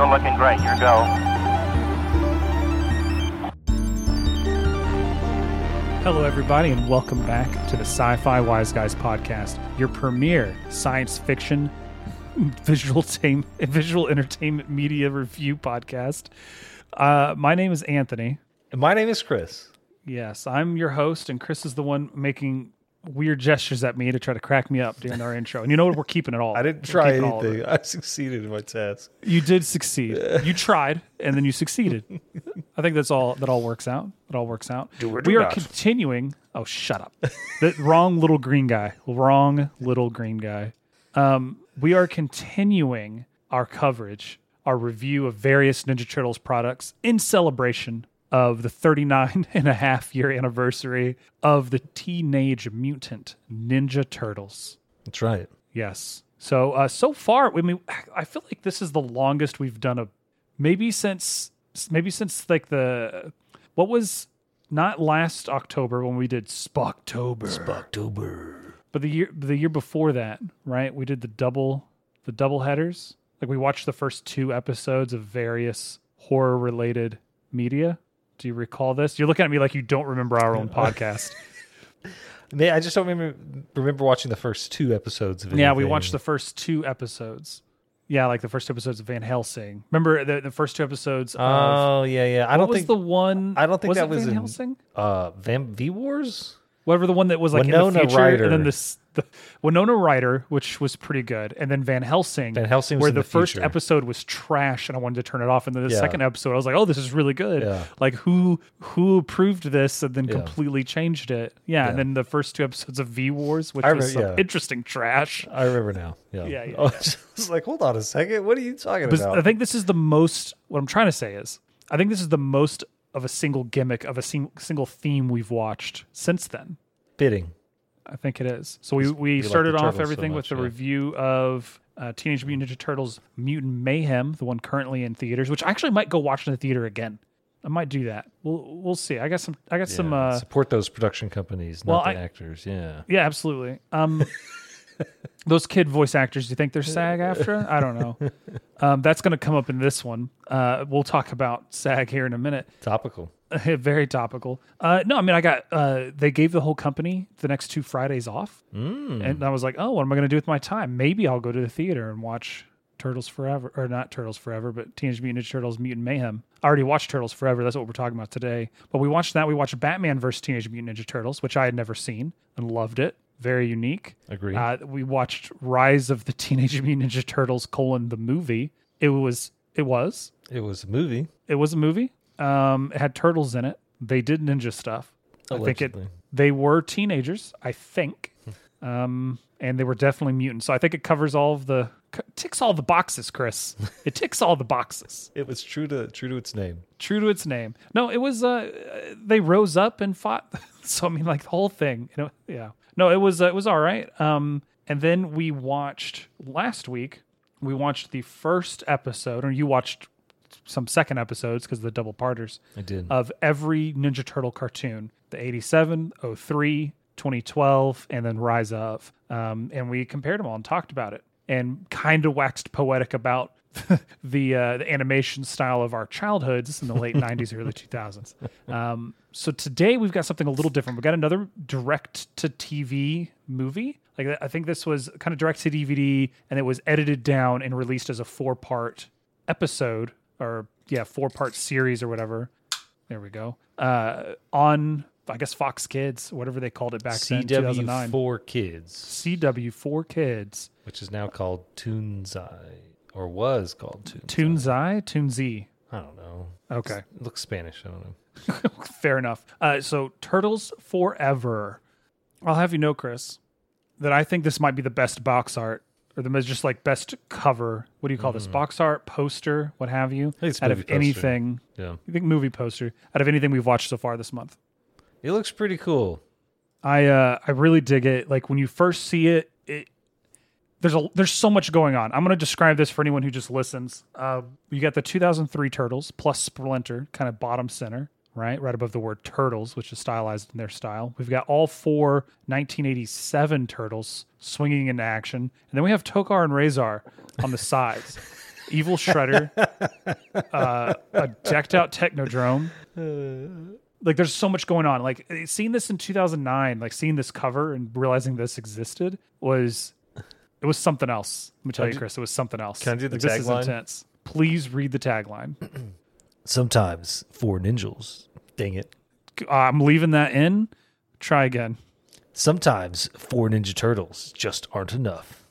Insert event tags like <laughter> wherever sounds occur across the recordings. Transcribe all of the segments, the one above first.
Eagle looking great. Your go. Hello, everybody, and welcome back to the Sci Fi Wise Guys podcast, your premier science fiction <laughs> visual, tam- visual entertainment media review podcast. Uh, my name is Anthony. And my name is Chris. Yes, I'm your host, and Chris is the one making weird gestures at me to try to crack me up during our intro. And you know what? We're keeping it all. I didn't try keeping all of anything. I succeeded in my task. You did succeed. You tried, and then you succeeded. I think that's all. That all works out. That all works out. Do or do we are not. continuing. Oh, shut up! the wrong little green guy. Wrong little green guy. Um, we are continuing our coverage, our review of various Ninja Turtles products in celebration of the 39 <laughs> and a half year anniversary of the Teenage Mutant Ninja Turtles. That's right. Yes. So uh, so far, I mean, I feel like this is the longest we've done a maybe since maybe since like the what was not last October when we did Spocktober, October. but the year the year before that, right? We did the double the double headers. Like we watched the first two episodes of various horror related media. Do you recall this? You're looking at me like you don't remember our own <laughs> podcast. I just don't remember remember watching the first two episodes of it. Yeah, we watched the first two episodes. Yeah, like the first two episodes of Van Helsing. Remember the, the first two episodes of Oh yeah, yeah. I what don't was think the one? I don't think was that it was Van in- Helsing. uh Van V Wars. Whatever the one that was like in the future, Ryder. and then this the Winona Ryder, which was pretty good, and then Van Helsing. Van Helsing where the, the first episode was trash, and I wanted to turn it off, and then the Yeah. second episode, I was like, "Oh, this is really good." Yeah. Like who who approved this and then Yeah. completely changed it? Yeah, and then the first two episodes of V Wars, which I was remember- some yeah. interesting trash. I remember now. Yeah. Yeah, yeah, <laughs> I was like, hold on a second. What are you talking But about? I think this is the most. What I'm trying to say is, I think this is the most of a single gimmick of a sing, single theme we've watched since then. Fitting. I think it is. So we we you like started off Turtles so everything with much, the yeah. review of uh, Teenage Mutant Ninja Turtles: Mutant Mayhem, the one currently in theaters, which I actually might go watch in the theater again. I might do that. We'll we'll see. I got some. I got some. Uh, Support those production companies, well, not the I- actors. Yeah. yeah, absolutely. Um, <laughs> those kid voice actors. Do you think they're SAG AFTRA? I don't know. <laughs> Um, that's going to come up in this one. Uh, we'll talk about SAG here in a minute. Topical. <laughs> Very topical. Uh, no, I mean, I got. Uh, they gave the whole company the next two Fridays off, Mm. and I was like, oh, what am I going to do with my time? Maybe I'll go to the theater and watch Turtles Forever, or not Turtles Forever, but Teenage Mutant Ninja Turtles: Mutant Mayhem. I already watched Turtles Forever. That's what we're talking about today. But we watched that. We watched Batman vs Teenage Mutant Ninja Turtles, which I had never seen and loved it. Very unique. Agree. Uh, we watched Rise of the Teenage <laughs> Mutant Ninja Turtles: colon the movie. It was. It was. it was a movie. It was a movie. Um, it had turtles in it. They did ninja stuff. I think it. They were teenagers, I think, um, and they were definitely mutants. So I think it covers all of the ticks all the boxes, Chris. <laughs> It ticks all the boxes. It was true to true to its name. True to its name. No, it was. Uh, they rose up and fought. <laughs> so I mean, like the whole thing. You know, yeah. No, it was. Uh, it was all right. Um, and then we watched last week. We watched the first episode, or you watched some second episodes because of the double parters I did. of every Ninja Turtle cartoon the 87, 03, 2012, and then Rise of. Um, and we compared them all and talked about it and kind of waxed poetic about <laughs> the uh, the animation style of our childhoods in the late <laughs> 90s, early 2000s. Um, so today we've got something a little different. We've got another direct to TV movie. Like I think this was kind of direct to DVD and it was edited down and released as a four part episode or yeah, four part series or whatever. There we go. Uh, on I guess Fox Kids, whatever they called it back then, 2009. CW4 Kids, CW Four Kids, which is now called Toonzai, or was called Toonzai. Toonzai, Toonz. I don't know. Okay, It looks Spanish. I don't know. fair enough. Uh, so Turtles Forever. I'll have you know, Chris, that I think this might be the best box art or the just like best cover. What do you call this? Box art, poster, what have you? out of poster. anything. Yeah. I think movie poster out of anything we've watched so far this month. It looks pretty cool. I uh I really dig it. Like when you first see it, it there's a there's so much going on. I'm going to describe this for anyone who just listens. Uh, you got the 2003 Turtles plus Splinter, kind of bottom center, right, right above the word Turtles, which is stylized in their style. We've got all four 1987 Turtles swinging into action, and then we have Tokka and Rahzar on the <laughs> sides. evil shredder, uh, a decked out technodrome. <laughs> Like there's so much going on. Like seeing this in 2009, like seeing this cover and realizing this existed was it was something else. Let me tell you, Chris, it was something else. can I do the Like, this is tagline? intense. Please read the tagline. <clears throat> Sometimes four ninjas. Dang it. Uh, I'm leaving that in. Try again. Sometimes four Ninja Turtles just aren't enough.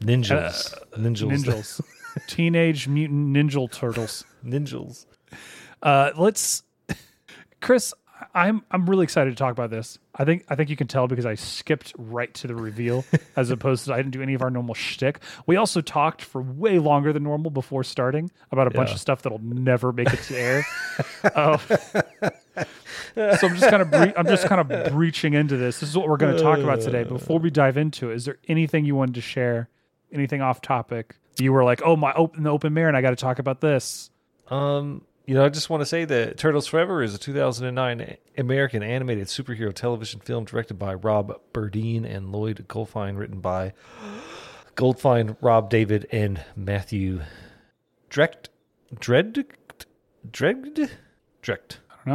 Ninjas. ninjas. Ninjas. <laughs> Teenage Mutant Ninja Turtles. Ninjas. Uh, let's, <laughs> Chris. I'm I'm really excited to talk about this. I think I think you can tell because I skipped right to the reveal <laughs> as opposed to I didn't do any of our normal shtick. We also talked for way longer than normal before starting about a bunch of stuff that'll never make it to air. Uh, <laughs> so I'm just kind of bre- I'm just kind of breaching into this. This is what we're going to talk about today. Before we dive into it, is there anything you wanted to share? Anything off topic? You were like, "Oh, my open the open mirror, and I got to talk about this." Um, you know, I just want to say that Turtles Forever is a 2009 American animated superhero television film directed by Rob Burdine and Lloyd Goldfine, written by <gasps> Goldfine, Rob David, and Matthew Drecht. Dred? Dred? Drecht. I don't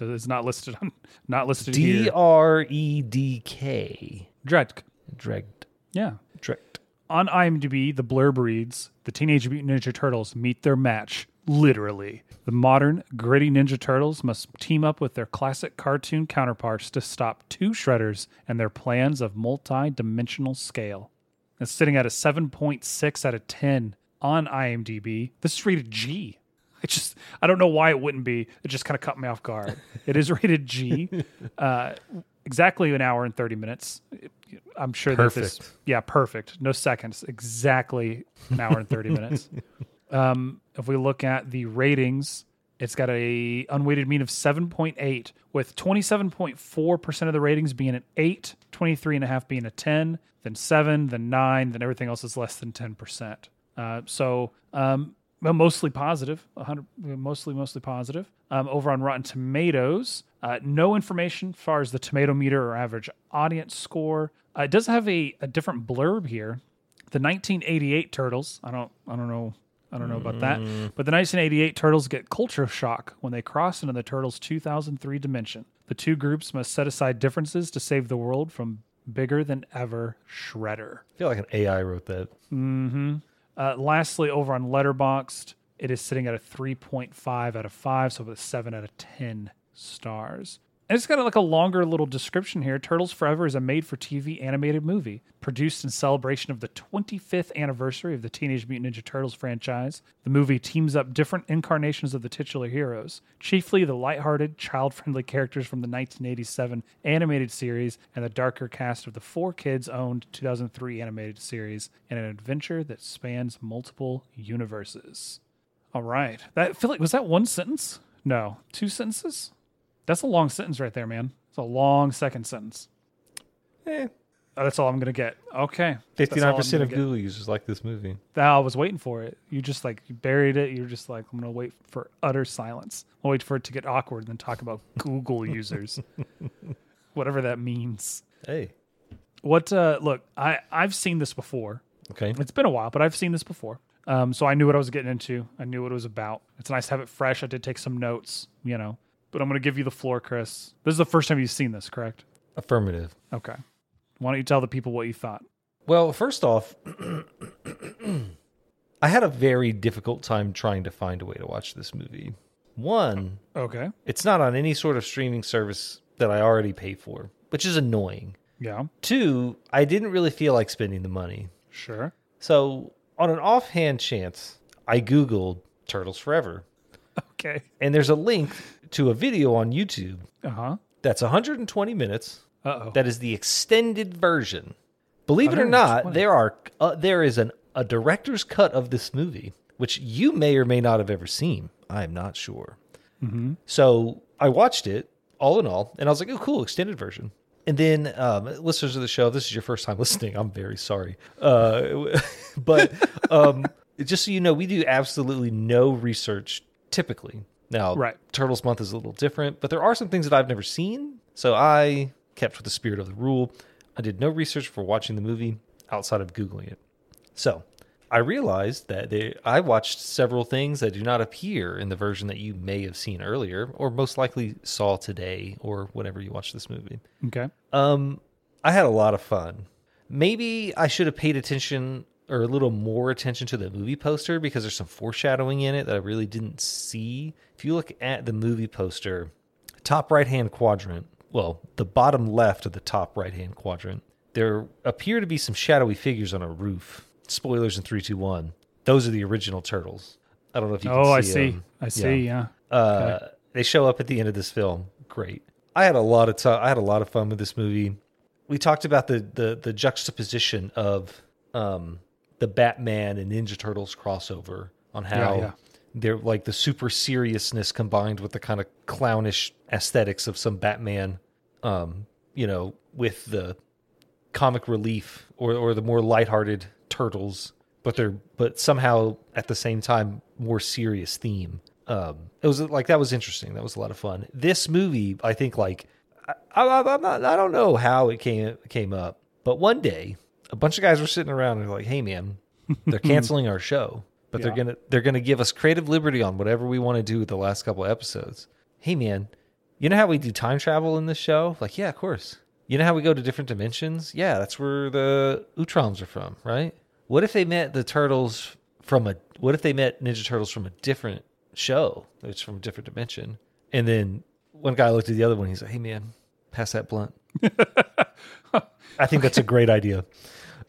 know. It's not listed on not listed D. R E D K. Dredk. Drecht. Yeah. Drecht. On IMDb, the blurb reads The Teenage Mutant Ninja Turtles meet their match, literally. The modern, gritty Ninja Turtles must team up with their classic cartoon counterparts to stop two Shredders and their plans of multi dimensional scale. It's sitting at a 7.6 out of 10 on IMDb. This is rated G. I just, I don't know why it wouldn't be. It just kind of cut me off guard. It is <laughs> rated G. Uh, exactly an hour and 30 minutes. I'm sure that this, Perfect. yeah, perfect. No seconds. Exactly an hour and 30 minutes. <laughs> Um, if we look at the ratings, it's got a unweighted mean of 7.8 with 27.4% of the ratings being an 8, 23.5 being a 10, then 7, then 9, then everything else is less than 10%. Uh, so um, mostly positive, 100, mostly mostly positive. Um, over on Rotten Tomatoes, uh, no information as far as the tomato meter or average audience score. Uh, it does have a, a different blurb here. The 1988 Turtles. I don't I don't know I don't know about that. But the 1988 Turtles get culture shock when they cross into the Turtles 2003 dimension. The two groups must set aside differences to save the world from bigger than ever Shredder. I feel like an AI wrote that. Mm-hmm. Uh, lastly, over on Letterboxd, it is sitting at a 3.5 out of 5, so with a 7 out of 10 stars. And it's got like a longer little description here. Turtles Forever is a made for TV animated movie produced in celebration of the 25th anniversary of the Teenage Mutant Ninja Turtles franchise. The movie teams up different incarnations of the titular heroes, chiefly the lighthearted, child friendly characters from the 1987 animated series and the darker cast of the Four Kids owned 2003 animated series in an adventure that spans multiple universes. All right. That I feel like was that one sentence? No, two sentences? That's a long sentence right there, man. It's a long second sentence. Eh, Oh, that's all I'm gonna get. Okay. Fifty nine percent of get. Google users like this movie. I was waiting for it. You just like you buried it. You're just like I'm gonna wait for utter silence. I'll wait for it to get awkward and then talk about <laughs> Google users, <laughs> whatever that means. Hey, What? uh Look, I I've seen this before. okay. It's been a while, but I've seen this before. Um, so I knew what I was getting into. I knew what it was about. It's nice to have it fresh. I did take some notes, you know. But I'm going to give you the floor, Chris. This is the first time you've seen this, correct? Affirmative. Okay. Why don't you tell the people what you thought? Well, first off, <clears throat> I had a very difficult time trying to find a way to watch this movie. One, Okay. it's not on any sort of streaming service that I already pay for, which is annoying. Yeah. Two, I didn't really feel like spending the money. Sure. So, on an offhand chance, I Googled Turtles Forever, Okay. and there's a link to a video on YouTube Uh huh. that's 120 minutes. Uh oh. That is the extended version. Believe it or not, 120. there are uh, there is an a director's cut of this movie, which you may or may not have ever seen. I'm not sure. So I watched it all in all, and I was like, "Oh, cool, extended version." And then, um, listeners of the show, if this is your first time <laughs> listening. I'm very sorry, uh, <laughs> but um, <laughs> just so you know, we do absolutely no research typically. Now, Right. Turtles Month is a little different, but there are some things that I've never seen. So I kept with the spirit of the rule. I did no research for watching the movie outside of Googling it. So, I realized that they, I watched several things that do not appear in the version that you may have seen earlier, or most likely saw today, or whenever you watched this movie. Okay. Um, I had a lot of fun. Maybe I should have paid attention or a little more attention to the movie poster because there's some foreshadowing in it that I really didn't see. If you look at the movie poster, top right hand quadrant, well, the bottom left of the top right hand quadrant, there appear to be some shadowy figures on a roof. Spoilers in three, two, one. Those are the original turtles. I don't know if you. Oh, can I see see. 'em. I see. Yeah. Uh, They show up at the end of this film. Great. I had a lot of time. I had a lot of fun with this movie. We talked about the the, the juxtaposition of um, the Batman and Ninja Turtles crossover on how Yeah, yeah. they're like the super seriousness combined with the kind of clownish aesthetics of some Batman. Um, you know, with the comic relief or or the more lighthearted turtles, but they're but somehow at the same time more serious theme. Um, it was like that was interesting. That was a lot of fun. This movie, I think, like I, I, I'm not, I don't know how it came came up, but one day a bunch of guys were sitting around and they're like, "Hey, man, they're <laughs> canceling our show, but they're gonna they're gonna give us creative liberty on whatever we want to do with the last couple episodes." Hey, man, you know how we do time travel in this show? Like, yeah, of course. You know how we go to different dimensions? Yeah, that's where the Utroms are from, right? What if they met the turtles from a what if they met Ninja Turtles from a different show? It's from a different dimension. And then one guy looked at the other one, he's like, Hey man, pass that blunt. <laughs> I think that's a great idea.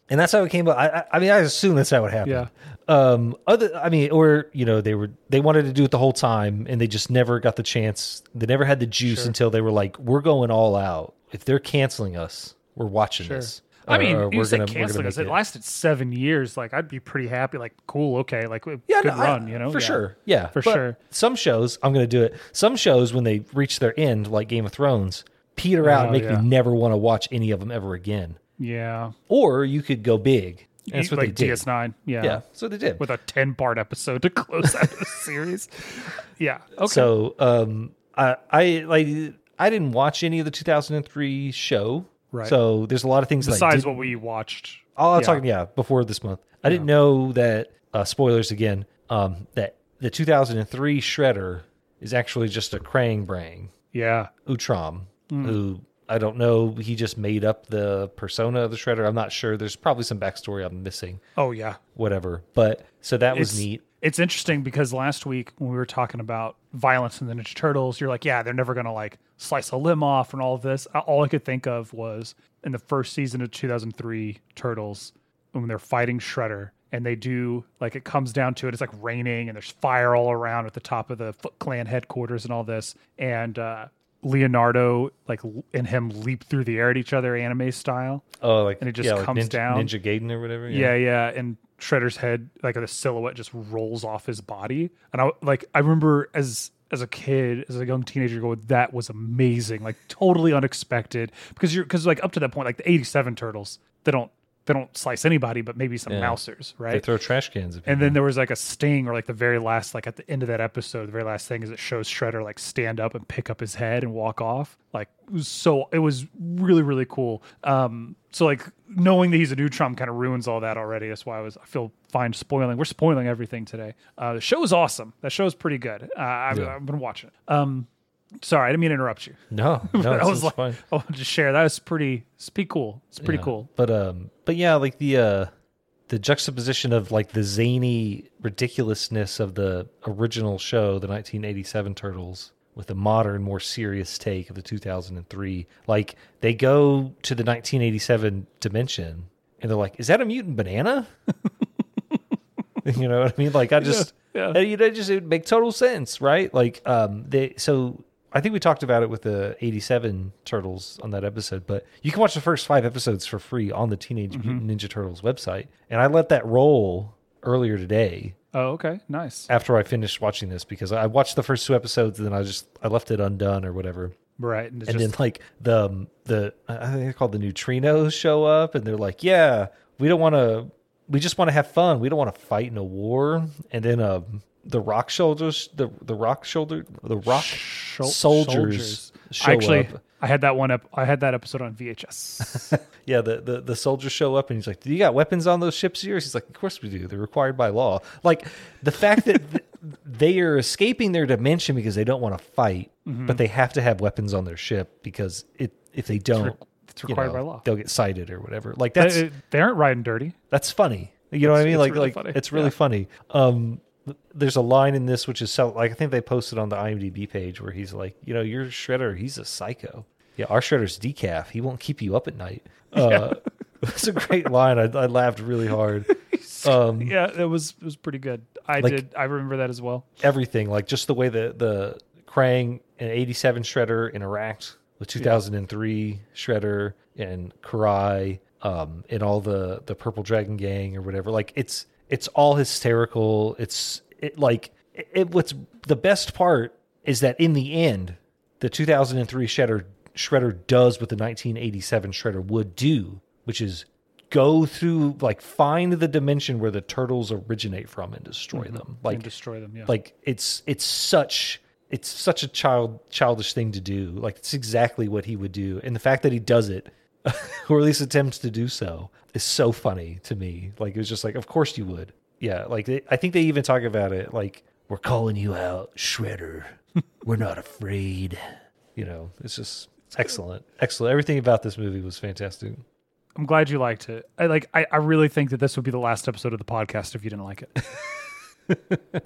And that's how it came up. I, I, I mean, I assume that's how it happened. Yeah. Um. Other. I mean, or you know, they were they wanted to do it the whole time, and they just never got the chance. They never had the juice Sure. until they were like, "We're going all out. If they're canceling us, we're watching Sure. this." I mean, or you we're say gonna- we're canceling us. make It lasted seven years. Like, I'd be pretty happy. Like, cool, okay, like, good yeah, no, I- run, you know? for Yeah. sure. Yeah, For But sure. Some shows, I'm going to do it. Some shows, when they reach their end, like Game of Thrones, peter out and Oh, make yeah. me never want to watch any of them ever again. Yeah. Or you could go big. And That's what like they did. DS9. Yeah. Yeah, that's what they did. With a 10 part episode to close out the <laughs> series. Yeah. Okay. So, um, I, I like, I didn't watch any of the 2003 show. Right. So there's a lot of things that I Besides what we watched. Oh, I'm Yeah. talking yeah before this month. I didn't know that. Uh, spoilers again. Um, that the 2003 Shredder is actually just a Krang Brang Yeah. Utrom, Mm. who I don't know. He just made up the persona of the Shredder. I'm not sure. There's probably some backstory I'm missing. Oh, yeah. Whatever. But so that was it's, neat. It's interesting because last week when we were talking about violence in the Ninja Turtles, you're like, yeah, they're never going to like slice a limb off and all of this. All I could think of was in the first season of 2003 Turtles when they're fighting Shredder and they do like it comes down to it. It's like raining and there's fire all around at the top of the Foot Clan headquarters and all this. And uh, Leonardo like and him leap through the air at each other anime style. Oh, like and it just yeah, like comes Ninja, down. Ninja Gaiden or whatever. Yeah, yeah, and Shredder's head, like the silhouette, just rolls off his body, and I like I remember as as a kid, as a young teenager, go that was amazing, like totally unexpected because you're because like up to that point, like the '87 Turtles, they don't they don't slice anybody, but maybe some Yeah. mousers, right? They throw trash cans. At And then there was like a sting, or like the very last, like at the end of that episode, the very last thing is it shows Shredder like stand up and pick up his head and walk off. Like it was so, it was really really cool. Um, so like knowing that he's an Utrom kind of ruins all that already. That's why I was I feel fine spoiling. We're spoiling everything today. Uh, the show is awesome. That show is pretty good. Uh, I've, Yeah. I've been watching it. Um, sorry, I didn't mean to interrupt you. no, <laughs> no, I was like, fine. I wanted to share. That was pretty. It's pretty cool. It's pretty Yeah. cool. But um, but yeah, like the uh, the juxtaposition of like the zany ridiculousness of the original show, the 1987 Turtles, with the modern, more serious take of the 2003. Like they go to the 1987 dimension, and they're like, "Is that a mutant banana?" <laughs> you know what I mean? Like I <laughs> just, yeah. you know, just it would make total sense, right? Like um, they so. I think we talked about it with the 87 Turtles on that episode, but you can watch the first five episodes for free on the Teenage Mutant Ninja Turtles website. And I let that roll earlier today Oh, okay, nice. after I finished watching this because I watched the first two episodes and then I just I left it undone or whatever. Right, and, And just, then like the um, the I think they're called the neutrinos show up and they're like, yeah, we don't want to, we just want to have fun. We don't want to fight in a war. And then um, the rock shoulders, the the rock shoulder, the rock Soldiers, soldiers. show Actually, up. I had that one up. I had that episode on VHS. <laughs> Yeah, the, the the soldiers show up and he's like, "Do you got weapons on those ships yours?" He's like, "Of course we do. They're required by law." Like the fact that <laughs> they are escaping their dimension because they don't want to fight, Mm-hmm. but they have to have weapons on their ship because it if they don't, it's you required know, by law. they'll get cited or whatever. Like that's they, they aren't riding dirty. that's funny. You know what I mean? it's Like really like funny. it's really Yeah. funny. Um, there's a line in this which is so like I think they posted on the IMDb page where he's like, you know, your shredder, he's a psycho. Yeah, our shredder's decaf. He won't keep you up at night. Uh, it's <laughs> a great line. I, I laughed really hard. <laughs> Um, Yeah, it was it was pretty good. I Like- did. I remember that as well. everything, like just the way the the Krang and 87 shredder interact with 2003 shredder and Karai, um, and all the the Purple Dragon gang or whatever. Like it's it's all hysterical. It's it like it, it what's the best part is that in the end, the 2003 shredder shredder does what the 1987 shredder would do, which is go through like find the dimension where the turtles originate from and destroy mm-hmm. them. Like and destroy them. Yeah. like it's it's such it's such a child childish thing to do like it's exactly what he would do and the fact that he does it <laughs> or at least attempts to do so is so funny to me like it was just like of course you would yeah like they, i think they even talk about it like we're calling you out shredder <laughs> we're not afraid you know it's just excellent excellent everything about this movie was fantastic I'm glad you liked it. I like. I, I really think that this would be the last episode of the podcast if you didn't like it.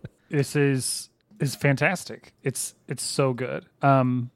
<laughs> this is is fantastic. It's it's so good. Um,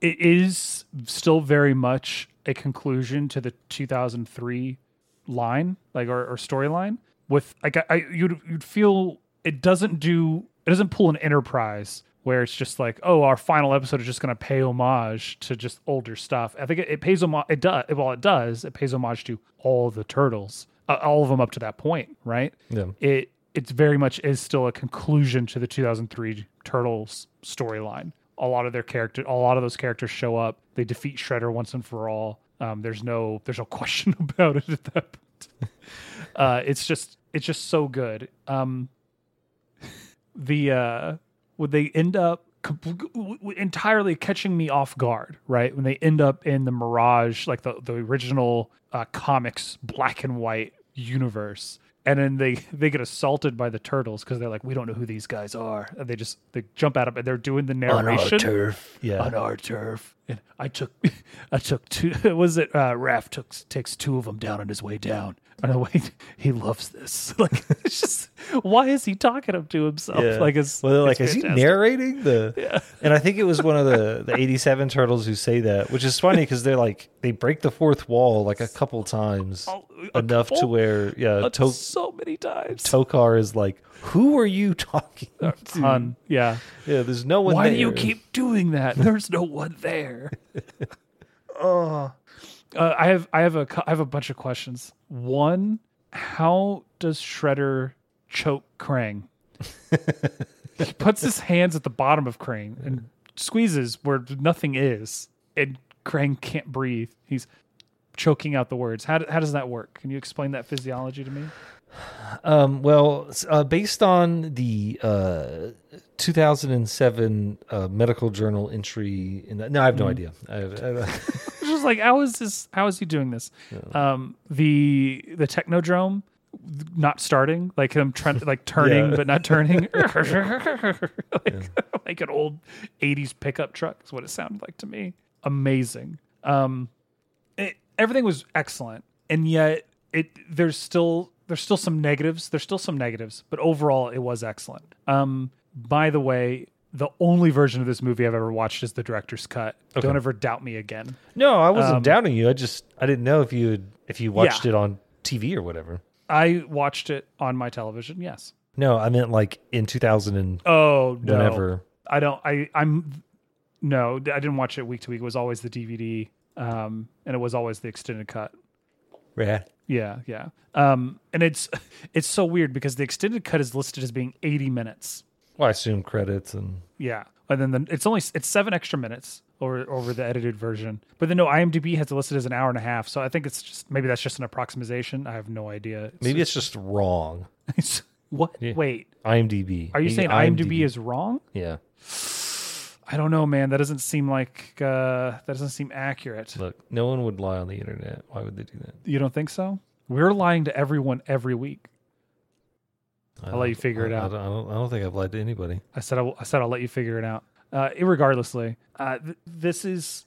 it is still very much a conclusion to the 2003 line, like or, or storyline. With like I, I you'd you'd feel it doesn't do it doesn't pull an Enterprise where it's just like oh our final episode is just going to pay homage to just older stuff. I think it, it pays homage. It does well it does it pays homage to all the turtles, uh, all of them up to that point, right? yeah it it's very much is still a conclusion to the 2003 turtles storyline a lot of their character a lot of those characters show up. They defeat shredder once and for all. Um, there's no there's no <laughs> question about it at that point. <laughs> Uh, it's just it's just so good. Um, the uh, would they end up entirely catching me off guard right? When they end up in the mirage like the, the original uh, comics black and white universe and then they they get assaulted by the turtles because they're like we don't know who these guys are and they just they jump out of it they're doing the narration on our turf yeah on our turf. And I took, <laughs> I took two. <laughs> Was it uh, Raph took takes two of them down on his way down. On the way, <laughs> he loves this. <laughs> Like, it's just why is he talking to himself? Yeah. Like, it's well, like, it's is he narrating the? <laughs> And I think it was one of the the eighty seven turtles who say that, which is funny because they're like they break the fourth wall like a couple times, Oh, a enough to where yeah, to- so many times. Tokka is like, who are you talking to? Ton. Yeah. Yeah, there's no one. There. Why do you keep doing that? There's no one there. oh, uh, I have I have a I have a bunch of questions. One, how does Shredder choke Krang? <laughs> he puts his hands at the bottom of Krang and squeezes where nothing is, and Krang can't breathe. He's choking out the words. How, do- how does that work? Can you explain that physiology to me? Um, well, uh, based on the uh, 2007 uh, medical journal entry, in the, no, I have no Mm-hmm. idea. I, I, <laughs> <laughs> It's just like how is this? How is he doing this? Um, the the technodrome not starting, like him trying <laughs> like turning Yeah. but not turning, <laughs> <laughs> like, like an old '80s pickup truck is what it sounded like to me. Amazing. Um, it, everything was excellent, and yet it there's still there's still some negatives. There's still some negatives, but overall it was excellent. Um, by the way. The only version of this movie I've ever watched is the director's cut. Don't ever doubt me again. no, I wasn't Um, doubting you. I just I didn't know if you had, if you watched it on TV or whatever. I watched it on my television. Yes. No, I meant like in 2000 and Oh no. whenever. I don't. I. I'm. No, I didn't watch it week to week. It was always the DVD, um, and it was always the extended cut. Yeah. Yeah, yeah. Um, and it's <laughs> it's so weird because the extended cut is listed as being 80 minutes. Well, I assume credits and Yeah, and then the, it's only it's seven extra minutes over over the edited version. But then no, IMDb has it listed as an hour and a half. So I think it's just maybe that's just an approximation. I have no idea. It's maybe it's just wrong. what? Yeah. Wait, IMDb. are you Maybe saying IMDb, is wrong? Yeah. I don't know, man. That doesn't seem like uh, that doesn't seem accurate. Look, no one would lie on the internet. Why would they do that? You don't think so? We're lying to everyone every week. I I'll let you figure it out. I don't, I don't, I don't think I've lied to anybody. I said I, will- I said I'll let you figure it out. Uh, irregardlessly, uh, th- this is.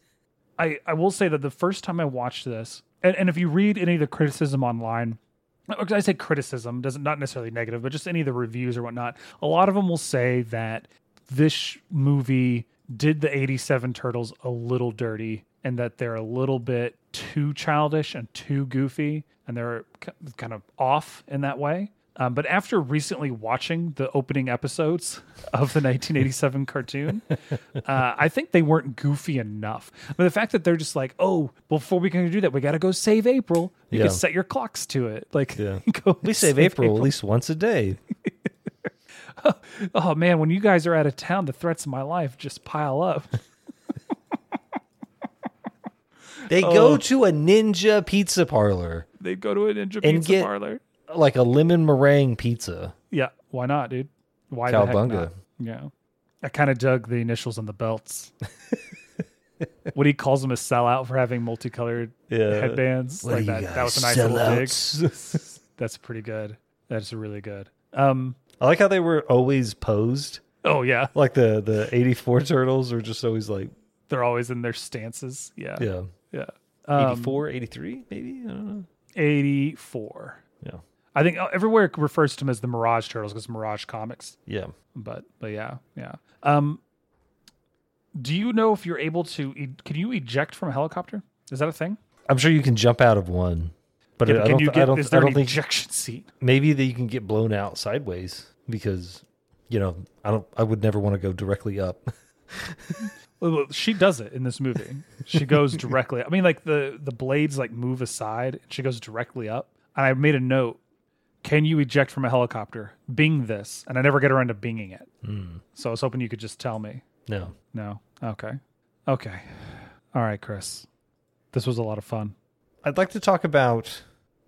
I I will say that the first time I watched this, and, and if you read any of the criticism online, I say criticism doesn't not necessarily negative, but just any of the reviews or whatnot, a lot of them will say that this movie did the '87 Turtles a little dirty, and that they're a little bit too childish and too goofy, and they're kind of off in that way. Um, but after recently watching the opening episodes of the <laughs> 1987 cartoon, uh, I think they weren't goofy enough. But the fact that they're just like, oh, before we can do that, we got to go save April. You Yeah. can set your clocks to it. Like, Yeah. <laughs> go We save April at least once a day. <laughs> Oh man, when you guys are out of town, the threats of my life just pile up. They Oh. go to a ninja pizza parlor, they go to a ninja And pizza get- parlor. Like a lemon meringue pizza. Yeah, why not, dude? Why the heck not? Yeah, I kind of dug the initials on the belts. <laughs> what he calls them a sellout for having multicolored Yeah. headbands What like that. That was a nice little dig. <laughs> That's pretty good. That's really good. Um. I like how they were always posed. Oh yeah, Like the the 84 turtles are just always like, they're always in their stances. Yeah. yeah, Yeah. Um, 84, 83 maybe? I don't know. 84. Yeah. I think uh, everywhere it refers to them as the Mirage Turtles because Mirage Comics. Yeah. but but yeah yeah um do you know if you're able to e- can you eject from a helicopter is that a thing I'm sure you can jump out of one. But Yeah, but can don't, you get I don't, is I there don't an think ejection seat maybe that you can get blown out sideways because you know I don't I would never want to go directly up. <laughs> Well, well, she does it in this movie she goes directly i mean like the the blades like move aside and she goes directly up and i made a note can you eject from a helicopter bing this and i never get around to binging it so i was hoping you could just tell me No. no okay okay all right chris this was a lot of fun I'd like to talk about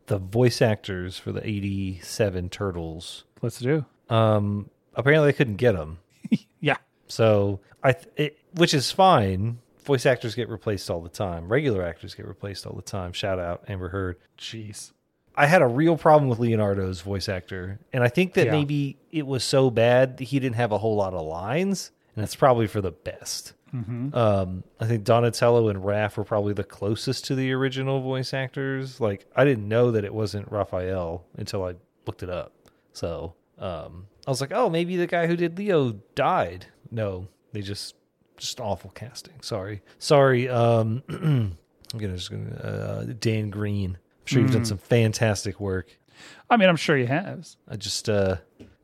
the voice actors for the 87 turtles. let's do Um apparently they couldn't get them. <laughs> yeah So I th- it, which is fine. Voice actors get replaced all the time. Regular actors get replaced all the time. Shout out Amber Heard. jeez I had a real problem with Leonardo's voice actor, and I think that Yeah. maybe it was so bad that he didn't have a whole lot of lines, and it's probably for the best. Mm-hmm. Um, I think Donatello and Raph were probably the closest to the original voice actors. Like I didn't know that it wasn't Raphael until I looked it up. So um, I was like, oh, maybe the guy who did Leo died. No, they just just awful casting. Sorry, sorry. Um, <clears throat> I'm gonna just gonna uh, Dan Green. I'm sure you've done some fantastic work. I mean, I'm sure he has. I just uh,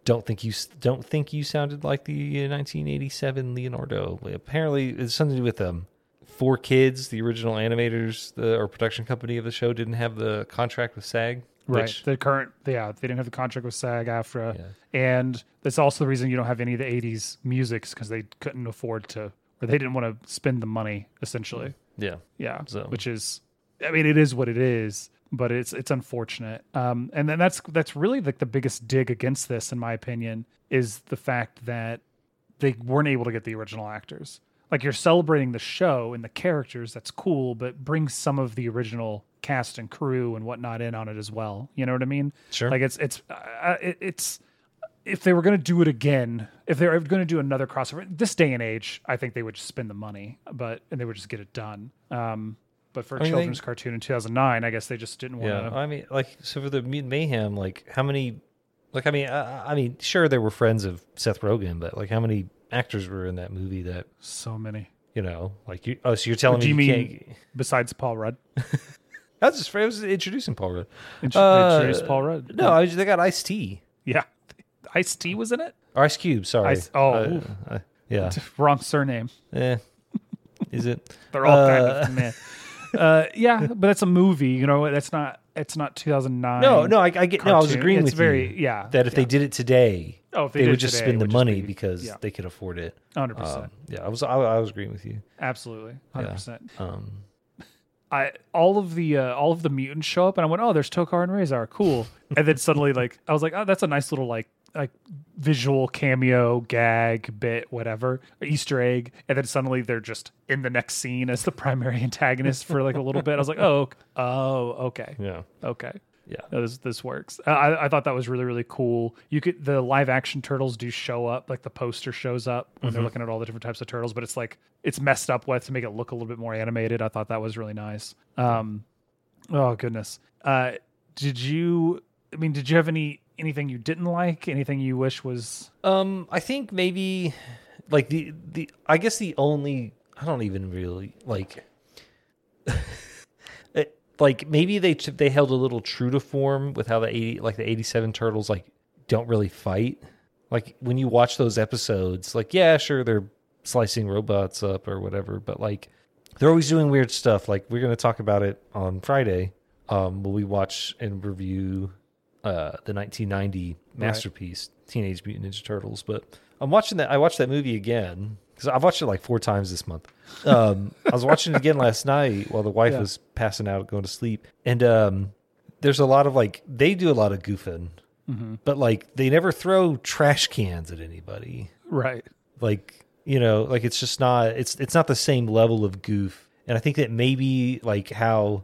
don't think you don't think you sounded like the uh, 1987 Leonardo. Apparently, it's something to do with um, Four Kids, the original animators, the or production company of the show, didn't have the contract with SAG. Right. Which, the current, yeah, they didn't have the contract with SAG AFTRA. Yeah. And that's also the reason you don't have any of the 80s musics because they couldn't afford to, or they didn't want to spend the money, essentially. yeah, Yeah. So- Which is, I mean, it is what it is, but it's it's unfortunate. Um, and then that's that's really like the biggest dig against this, in my opinion, is the fact that they weren't able to get the original actors. Like you're celebrating the show and the characters, that's cool, but bring some of the original cast and crew and whatnot in on it as well. You know what I mean? Sure. Like it's it's uh, it, it's if they were going to do it again, if they were going to do another crossover, this day and age, I think they would just spend the money, but and they would just get it done. Um, but for a I mean, they- children's cartoon in 2009, I guess they just didn't want yeah. to. I mean, like, so for the Mutant Mayhem, like, how many? Like, I mean, I, I mean, sure, they were friends of Seth Rogen, but like, how many actors were in that movie that so many. you know, like, you? Oh, so you're telling Do me you you mean can't? besides Paul Rudd? <laughs> That's just I was introducing Paul Rudd. Int- Uh, introduced Paul Rudd. No, I, was, they got Ice T Yeah. <laughs> Ice T was in it? or Ice Cube. Sorry. Ice- oh, Uh, uh, yeah. <laughs> Wrong surname. Yeah. Is it? They're all kind Uh, of meh. Uh, yeah, but that's a movie. You know, that's not. It's not 2009. No, no. I, I get. No, I was cartoon. agreeing It's with very- you. yeah, That if they yeah. did it today, Oh, if they they, did would it just today, spend the would just money be- because yeah. they could afford it. 100. percent Um, yeah, I was. I, I was agreeing with you. Absolutely, 100. percent Um, I all of the uh, all of the mutants show up, and I went, "Oh, there's Tokka and Rahzar, cool." And then suddenly, like, I was like, "Oh, that's a nice little like like visual cameo gag bit whatever easter egg and then suddenly they're just in the next scene as the primary <laughs> antagonist for like a little bit. I was like oh oh okay. Yeah. okay. Yeah. this this works. I, I thought that was really really cool. You could the live action turtles do show up like the poster shows up when they're looking at all the different types of turtles but it's like it's messed up with to make it look a little bit more animated. I thought that was really nice. Um oh goodness. Uh did you i mean did you have any anything you didn't like anything you wish was Um, I think maybe like the the I guess the only I don't even really like it, <laughs> like maybe they they held a little true to form with how the 80 like the 87 turtles like don't really fight. Like when you watch those episodes, like yeah, sure they're slicing robots up or whatever, but like they're always doing weird stuff. Like we're going to talk about it on Friday. Um, will we watch and review uh, the 1990 masterpiece, Teenage Mutant Ninja Turtles? But I'm watching that. I watched that movie again because I've watched it like four times this month. Um, I was watching it again last night while the wife Yeah. was passing out, going to sleep, and um, there's a lot of like they do a lot of goofing, but like they never throw trash cans at anybody right like you know like it's just not it's it's not the same level of goof and i think that maybe like how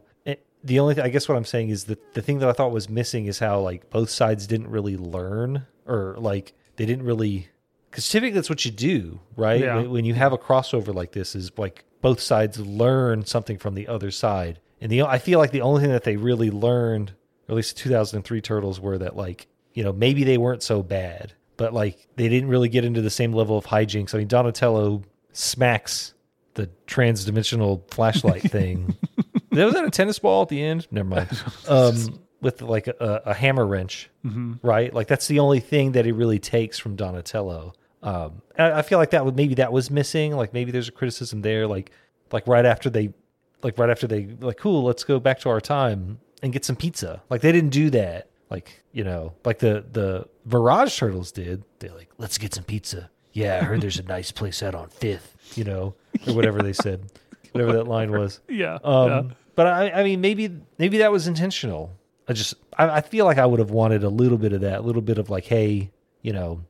the only th- i guess what i'm saying is that the thing that i thought was missing is how like both sides didn't really learn or like they didn't really because typically that's what you do right? Yeah. when, when you have a crossover like this is like both sides learn something from the other side. And the i feel like the only thing that they really learned or at least the 2003 turtles were that like you know maybe they weren't so bad but like they didn't really get into the same level of hijinks. I mean donatello smacks the trans-dimensional flashlight thing <laughs> was that a tennis ball at the end? Never mind. <laughs> Um with like a, a hammer wrench right? Like that's the only thing that it really takes from donatello. Um I, I feel like that would maybe that was missing. Like maybe there's a criticism there like like right after they like right after they like cool let's go back to our time and get some pizza. Like they didn't do that. Like you know like the the mirage turtles did. They're like let's get some pizza. Yeah i heard there's a nice place out on fifth you know or whatever they said whatever that line was. <laughs> Yeah um yeah. But i i mean maybe maybe that was intentional i just I, I feel like i would have wanted a little bit of that a little bit of like hey you know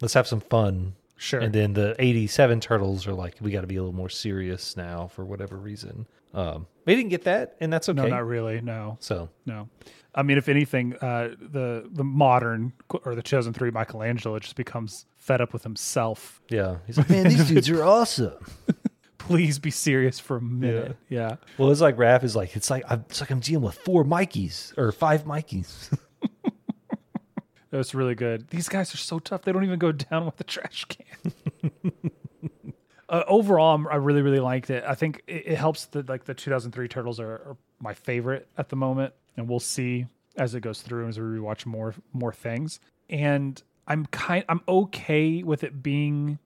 let's have some fun sure and then the 87 turtles are like, we got to be a little more serious now for whatever reason. Um, we didn't get that, and that's okay. no not really no so, No, I mean, if anything, uh, the the modern or the chosen three Michelangelo just becomes fed up with himself. yeah. He's <laughs> like, man, these dudes are awesome. <laughs> Please be serious for a minute. Yeah, Well, it's like Raph is like, it's like, I'm, it's like I'm dealing with four Mikeys or five Mikeys. <laughs> that's really good. These guys are so tough; they don't even go down with the trash can. <laughs> uh, overall, I'm, I really really liked it. I think it, it helps that like the 2003 Turtles are, are my favorite at the moment, and we'll see as it goes through as we rewatch more more things. And I'm kind I'm okay with it being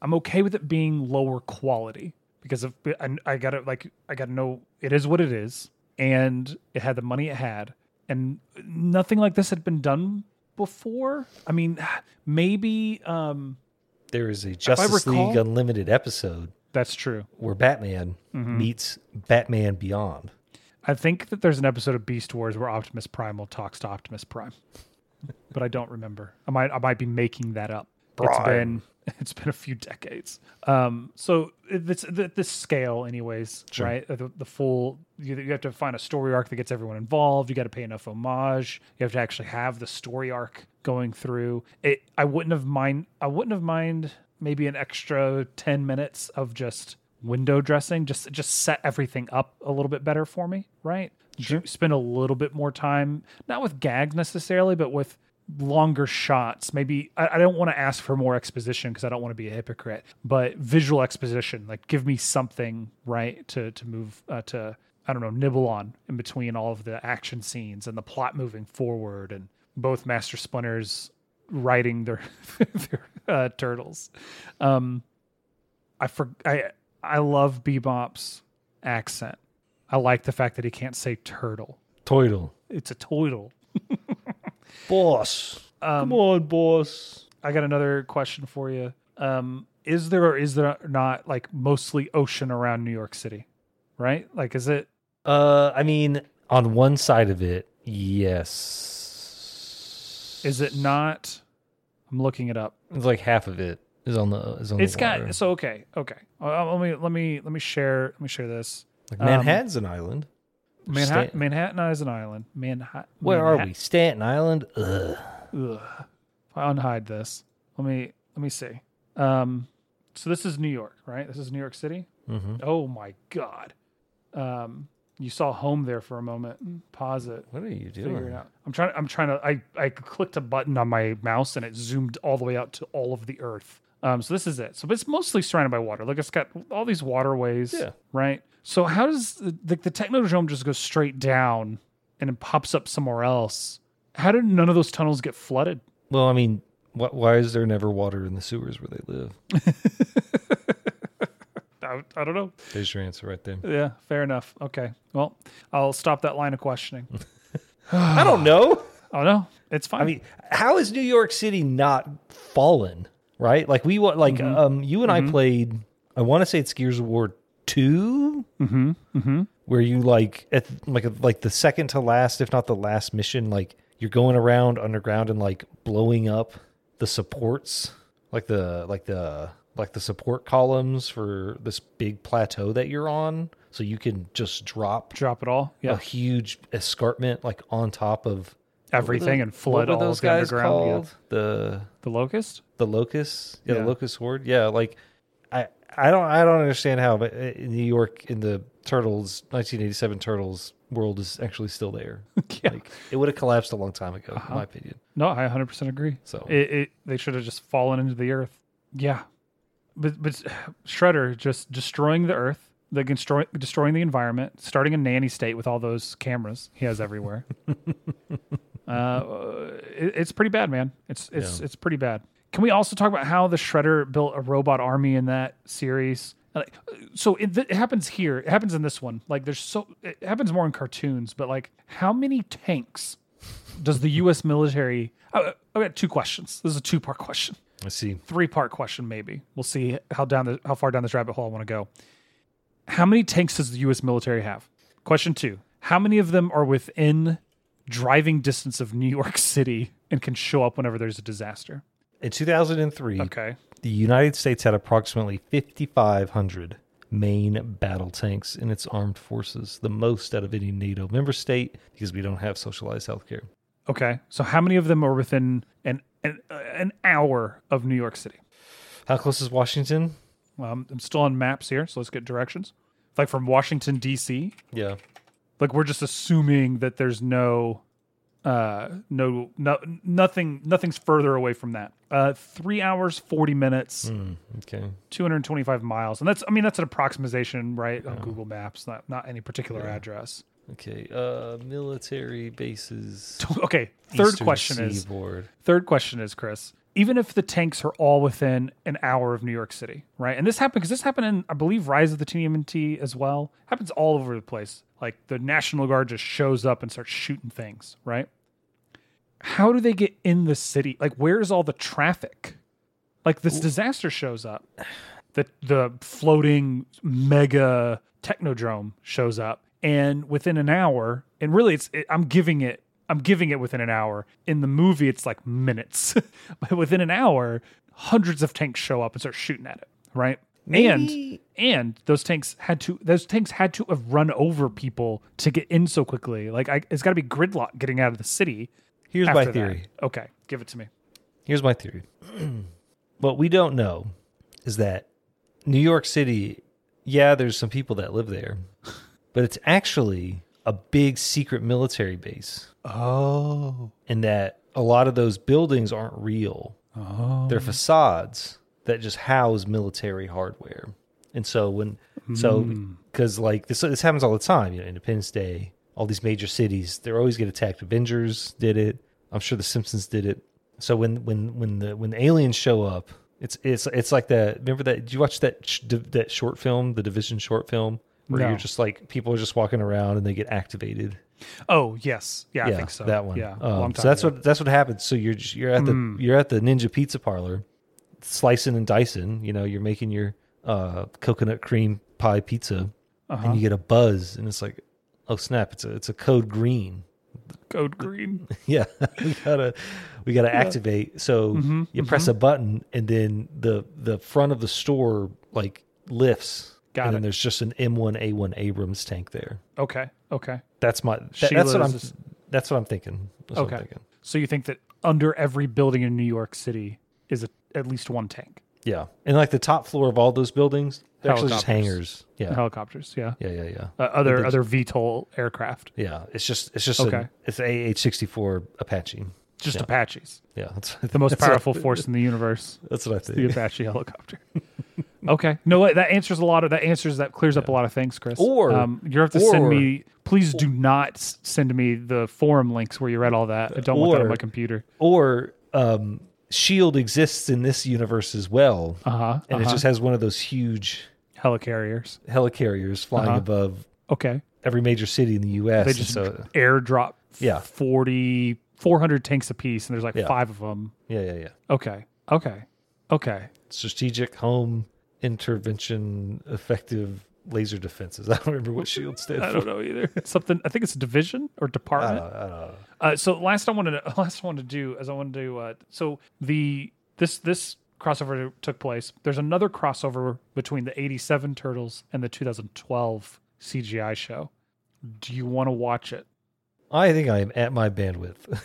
I'm okay with it being lower quality because of I, I got to like I got to know it is what it is, and it had the money it had, and nothing like this had been done before. I mean, maybe um There is a Justice recall- League Unlimited episode that's true. where Batman Mm-hmm. meets Batman Beyond. I think that there's an episode of Beast Wars where Optimus Primal talks to Optimus Prime, but I don't remember. I might I might be making that up. It's been Prime. <laughs> it's been a few decades. Um, so it's the, this scale, anyways, Sure. right? The, the full you, you have to find a story arc that gets everyone involved. You got to pay enough homage. You have to actually have the story arc going through. It. I wouldn't have mind. I wouldn't have mind maybe an extra ten minutes of just window dressing. Just just set everything up a little bit better for me, right? Sure. Spend a little bit more time, not with gags necessarily, but with longer shots. Maybe I, I don't want to ask for more exposition because I don't want to be a hypocrite, but visual exposition, like give me something right to to move uh, to I don't know nibble on in between all of the action scenes and the plot moving forward, and both Master Splinters riding their <laughs> their uh, turtles. Um, I for I I love Bebop's accent. I like the fact that he can't say turtle. Toidle. It's a toidle. <laughs> Boss. Um, Come on, boss. I got another question for you. Um, is there or is there not like mostly ocean around New York City? Right? Like, is it? Uh, I mean, on one side of it, yes. Is it not? I'm looking it up. It's like half of it is on the is on It's the water. got so okay, okay. Uh, let me let me let me share let me share this. like Manhattan's an island. Manhattan, Stan- Manhattan is an island. Manhattan. Where are we? Staten Island. Ugh. Ugh. If I unhide this, let me let me see. Um, so this is New York, right? This is New York City. Mm-hmm. Oh my God. Um, you saw home there for a moment. Pause it. What are you Figure it doing? out. I'm trying. I'm trying to. I I clicked a button on my mouse and it zoomed all the way out to all of the Earth. Um, so this is it. So it's mostly surrounded by water. Like it's got all these waterways. Yeah. Right. So how does the the, the Technodrome just go straight down and it pops up somewhere else? How did none of those tunnels get flooded? Well, I mean, wh- why is there never water in the sewers where they live? <laughs> I, I don't know. There's your answer right there. Yeah, fair enough. Okay. Well, I'll stop that line of questioning. <laughs> <sighs> I don't know. oh no, it's fine. I mean, how is New York City not fallen? Right? Like we like Mm-hmm. um you and I played. I want to say it's Gears of War 2 mm-hmm. Mm-hmm. where you like at like like the second to last, if not the last mission, like you're going around underground and like blowing up the supports, like the like the like the support columns for this big plateau that you're on, so you can just drop Drop it all. Yeah, a huge escarpment like on top of Everything and flood all those of the guys underground. Yeah. The The locust. the locust, yeah, Yeah. the locust horde, yeah. Like I don't I don't understand how, but in New York in the Turtles 1987 Turtles world is actually still there. <laughs> Yeah. Like it would have collapsed a long time ago, Uh-huh. in my opinion. No, I 100% agree. So It, it they should have just fallen into the earth. Yeah, but but Shredder just destroying the earth, the destroy, destroying the environment, starting a nanny state with all those cameras he has everywhere. <laughs> uh, it, it's pretty bad, man. It's it's Yeah. it's pretty bad. Can we also talk about how the Shredder built a robot army in that series? Like, So it, it happens here. It happens in this one. Like there's so it happens more in cartoons, but like how many tanks does the U.S. military? I, I got two questions. This is a two part question, let's see. three part question maybe. We'll see how down the how far down this rabbit hole I want to go. How many tanks does the U.S. military have? Question two: How many of them are within driving distance of New York City and can show up whenever there's a disaster? In 2003, Okay, the United States had approximately 5,500 main battle tanks in its armed forces, the most out of any NATO member state because we don't have socialized healthcare. okay. So how many of them are within an an, an hour of New York City? How close is Washington? Um, I'm still on maps here, so let's get directions. Like from Washington D.C. Yeah. like we're just assuming that there's no uh no no nothing nothing's further away from that. Uh three hours 40 minutes Hmm, okay. 225 miles. And that's i mean that's an approximation right on google maps not not any particular address. Okay. Uh, military bases. <laughs> okay third Eastern question is third question is chris even if the tanks are all within an hour of new york city right? And this happened because this happened in i believe rise of the tmnt as well. Happens all over the place. Like the national guard just shows up and starts shooting things right how do they get in the city? Like where's all the traffic? Like this disaster shows up. The the floating mega technodrome shows up. And within an hour and really it's it, i'm giving it i'm giving it within an hour. In the movie it's like minutes. <laughs> But within an hour hundreds of tanks show up and start shooting at it right? Maybe- and and those tanks had to those tanks had to have run over people to get in so quickly. Like I, it's got to be gridlock getting out of the city Here's my after that. theory. okay give it to me Here's my theory. <clears throat> what we don't know is that New York City, yeah, there's some people that live there, but it's actually a big secret military base, oh and that a lot of those buildings aren't real. oh They're facades that just house military hardware. And so when so hmm. because like this this happens all the time, you know, Independence Day, all these major cities, they're always get attacked. Avengers did it. I'm sure the Simpsons did it. So when when when the when the aliens show up, it's it's it's like that. Remember that? Did you watch that sh- that short film, the Division short film, where No. you're just like people are just walking around and they get activated? Oh yes, yeah, I think so. That one. Yeah, Um, so that's ago. what that's what happens. So you're just, you're at the you're at the Ninja Pizza Parlor, slicing and dicing. You know, you're making your uh, coconut cream pie pizza, Uh-huh. and you get a buzz, and it's like, oh snap! It's a it's a code green. Code green. <laughs> Yeah, <laughs> we gotta we gotta activate. So Mm-hmm, you press a button, and then the the front of the store like lifts. Got and it. then there's just an M1A1 Abrams tank there. Okay. Okay. That's my. that- that's what I'm. That's what I'm thinking. That's what I'm Okay. thinking. So you think that under every building in New York City is a, at least one tank? Yeah, and like the top floor of all those buildings, they're actually just hangars. Yeah, Helicopters. Yeah. yeah, yeah, yeah. Uh, other other VTOL aircraft. Yeah, it's just it's just Okay. an, it's a AH-64 Apache. Just Yeah. Apaches. Yeah, that's The most that's powerful force in the universe. <laughs> That's what I think. The. Apache helicopter. <laughs> okay. No, that answers a lot of that answers that clears up a lot of things, Chris. Or- um, you have to send me. Please do not send me the forum links where you read all that. I don't want that on my computer. Or um, Shield exists in this universe as well, Uh huh. and it just has one of those huge helicarriers. helicarriers flying Uh-huh. above Okay. every major city in the U.S. They just so airdrop. Yeah. 40, 400 tanks apiece, and there's like Yeah. five of them. yeah, yeah, yeah. Okay. Okay. Okay. Strategic home intervention effective laser defenses. <laughs> I don't remember what Shield <laughs> stands for. I don't know either. <laughs> Something. I think it's a division or I department. don't, I don't know. Uh, so last I wanted to last I wanted to do is I wanted to uh, so the this this crossover took place. There's another crossover between the '87 Turtles and the 2012 CGI show. Do you want to watch it? I think I am at my bandwidth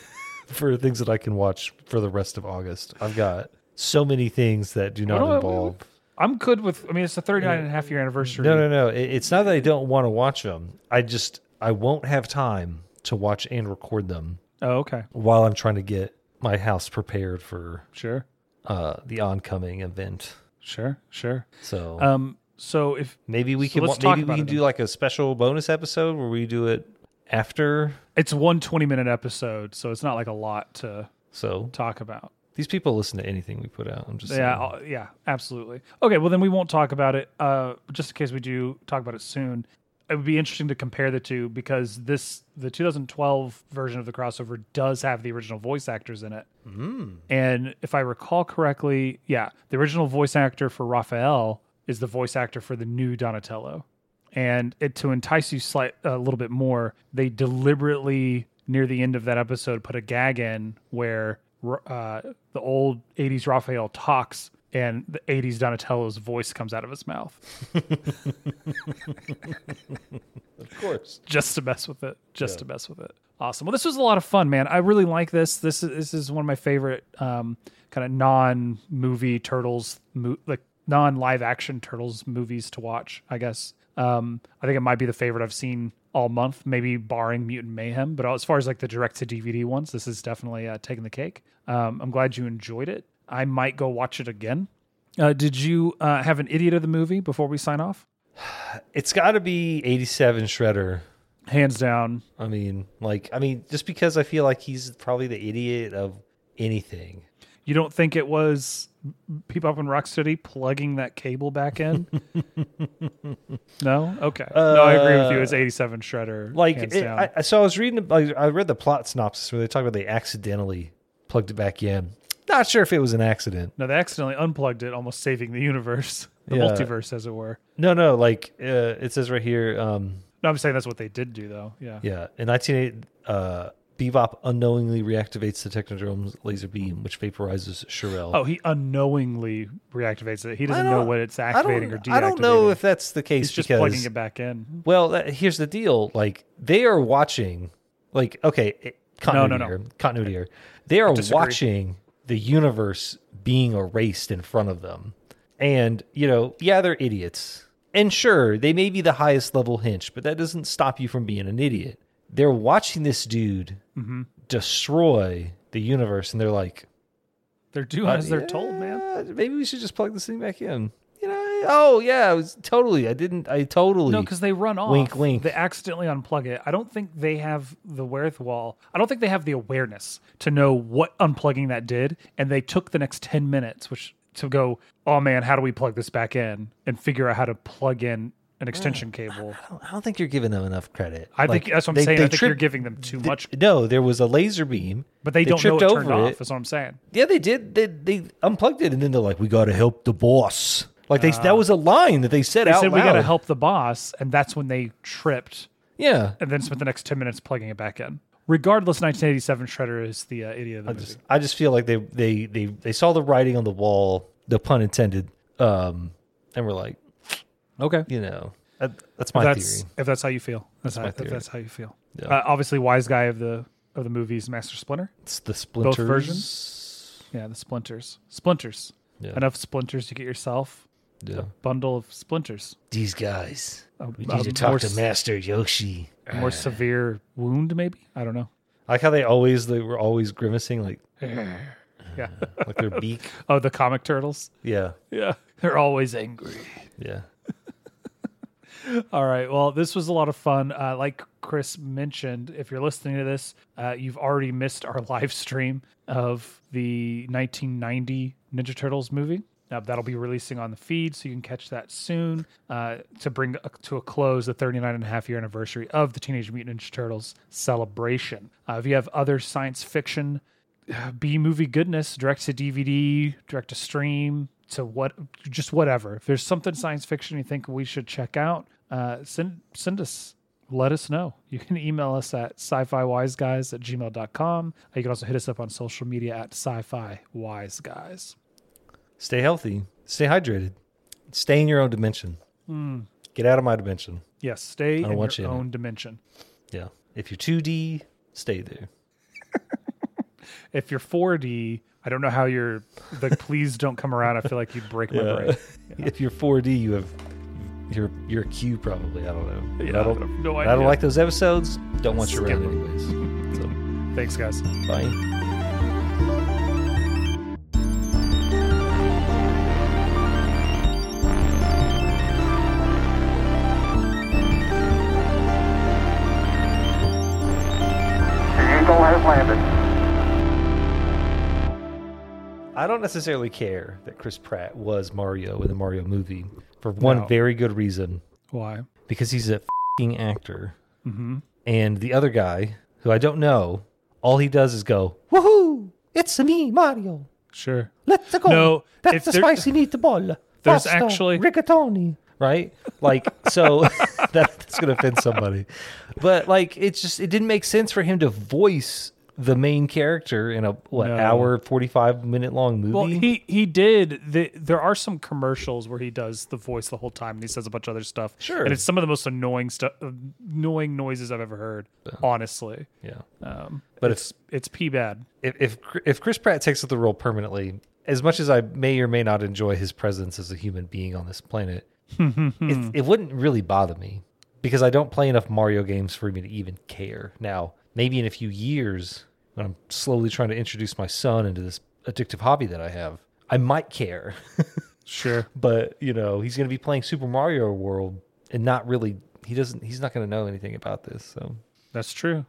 for things that I can watch for the rest of August. I've got so many things that do not I- involve. I'm good with. I mean, it's the 39 and a half year anniversary. No, no, no. It's not that I don't want to watch them. I just I won't have time to watch and record them Oh, okay. while I'm trying to get my house prepared for Sure. uh, the oncoming event. Sure. Sure. So Um. So if maybe we so can let's wa- talk maybe we can do like a special bonus episode where we do it after. it's one 20 minute episode, so it's not like a lot to So talk about. These people listen to anything we put out. I'm just Yeah, saying. Yeah, absolutely. Okay, well then we won't talk about it. Uh, just in case we do talk about it soon, it would be interesting to compare the two because this the 2012 version of the crossover does have the original voice actors in it, mm. and if I recall correctly, yeah, the original voice actor for Raphael is the voice actor for the new Donatello, and it to entice you slight a little bit more, they deliberately near the end of that episode put a gag in where uh, the old 80s Raphael talks and the 80s Donatello's voice comes out of his mouth. Of course. just to mess with it. Just to mess with it. Awesome. Well this was a lot of fun man. I really like this. This is this is one of my favorite um, kind of non movie turtles mo- like non live action turtles movies to watch i guess. Um, i think it might be the favorite i've seen all month maybe barring mutant mayhem but as far as like the direct to dvd ones this is definitely uh, taking the cake. Um, i'm glad you enjoyed it. I might go watch it again. Uh, did you uh, have an idiot of the movie before we sign off? <sighs> It's got to be 87 Shredder. hands down. I mean, like, I mean, just because I feel like he's probably the idiot of anything. You don't think it was Bebop and Rocksteady plugging that cable back in? <laughs> no. Okay. no, I agree with you. It's eighty-seven shredder. Like, it. I, so I was reading, like, I read the plot synopsis where they talk about they accidentally plugged it back in. Not sure if it was an accident. no, they accidentally unplugged it, almost saving the universe, <laughs> the Yeah. multiverse, as it were. No, no, like, uh, it says right here, um, No, I'm saying that's what they did do, though. Yeah. yeah, in 1980, uh, Bebop unknowingly reactivates the Technodrome's laser beam, which vaporizes Ch'rell. Oh, he unknowingly reactivates it. He doesn't know what it's activating or deactivating. I don't know if that's the case he's just because plugging it back in. Well, that, here's the deal. Like they are watching. Like okay, it, continuity no, no. here. Continuity here. They are watching the universe being erased in front of them, and you know, yeah, they're idiots. And sure, they may be the highest level hench, but that doesn't stop you from being an idiot. They're watching this dude Mm-hmm. destroy the universe, and they're like, They're doing as they're told, man. Maybe we should just plug this thing back in. You know? Oh yeah, it was totally. I didn't. I totally. No, because they run off. Wink, wink. They accidentally unplug it. I don't think they have the wherewithal. I don't think they have the awareness to know what unplugging that did. And they took the next 10 minutes, which to go, oh man, how do we plug this back in and figure out how to plug in an extension cable? I don't, I don't think you're giving them enough credit. I Like, think that's what I'm they- saying. they I think you're tripped- giving them too much, No, there was a laser beam, but they, don't know it tripped turned over off. it. That's what I'm saying. Yeah, they did. They they unplugged it, and then they're like, "We got to help the boss." Like they, that was a line that they said Uh, They out said loud. we got to help the boss, and that's when they tripped Yeah, and then spent the next 10 minutes plugging it back in. regardless, 1987 Shredder is the uh, idiot of the I movie. just I just feel like they they they they saw the writing on the wall, the pun intended, um, and we're like, okay, you know, that, that's if my that's theory. if that's how you feel. That's, how, my if that's how you feel. Yeah. Uh, obviously, wise guy of the of the movies, Master Splinter. It's the splinters. Both versions? Yeah, the splinters. Splinters. Yeah. Enough splinters to get yourself Yeah. a bundle of splinters. These guys. A, We need to talk more, to Master Yoshi. more severe wound, maybe. I don't know. I like how they always they were always grimacing like Yeah. <laughs> like their beak. oh, the comic turtles. Yeah. Yeah, they're always angry. Yeah. All right. Well, this was a lot of fun. Uh, like Chris mentioned, if you're listening to this, uh, you've already missed our <laughs> live stream of the 1990 Ninja Turtles movie. Uh, that'll be releasing on the feed, so you can catch that soon uh, to bring to a close the 39 and a half year anniversary of the Teenage Mutant Ninja Turtles celebration. Uh, if you have other science fiction B movie goodness, direct to DVD, direct to stream, to what, just whatever. If there's something science fiction you think we should check out, uh, send send us. Let us know. You can email us at sci-fi wise guys at gmail.com. You can also hit us up on social media at sci-fi wise guys. Stay healthy. Stay hydrated. Stay in your own dimension. Get out of my dimension. Yes, stay in your you in own dimension. Yeah. If you're 2D, stay there. <laughs> If you're 4D, I don't know how you're the please don't come around. I feel like you'd break my <laughs> brain. <laughs> if you're 4D, you have you're you're a Q probably. I don't know. Yeah, I don't, I have no I don't like those episodes. Don't want you Skip around them. anyways. So Thanks, guys. bye. The Eagle has landed. I don't necessarily care that Chris Pratt was Mario in the Mario movie for one No. very good reason Why? because he's a fing actor. Mm-hmm. And the other guy, who I don't know, all he does is go, "Woohoo! It's me, Mario. Sure. Let's go. No, that's the there- spicy meatball. There's Pasta, actually- rigatoni." Right, like so <laughs> that, that's gonna offend somebody, but like it's just it didn't make sense for him to voice the main character in a what No. hour forty five minute long movie. Well, he he did. The, there are some commercials where he does the voice the whole time, and he says a bunch of other stuff. Sure. and it's some of the most annoying stuff, annoying noises I've ever heard. Honestly, yeah, um, But it's it's p bad. if if if Chris Pratt takes up the role permanently, as much as I may or may not enjoy his presence as a human being on this planet, <laughs> it, it wouldn't really bother me because I don't play enough Mario games for me to even care. Now, maybe in a few years, when I'm slowly trying to introduce my son into this addictive hobby that I have, I might care. <laughs> Sure. but you know, he's going to be playing Super Mario World and not really. He doesn't. He's not going to know anything about this. So That's true.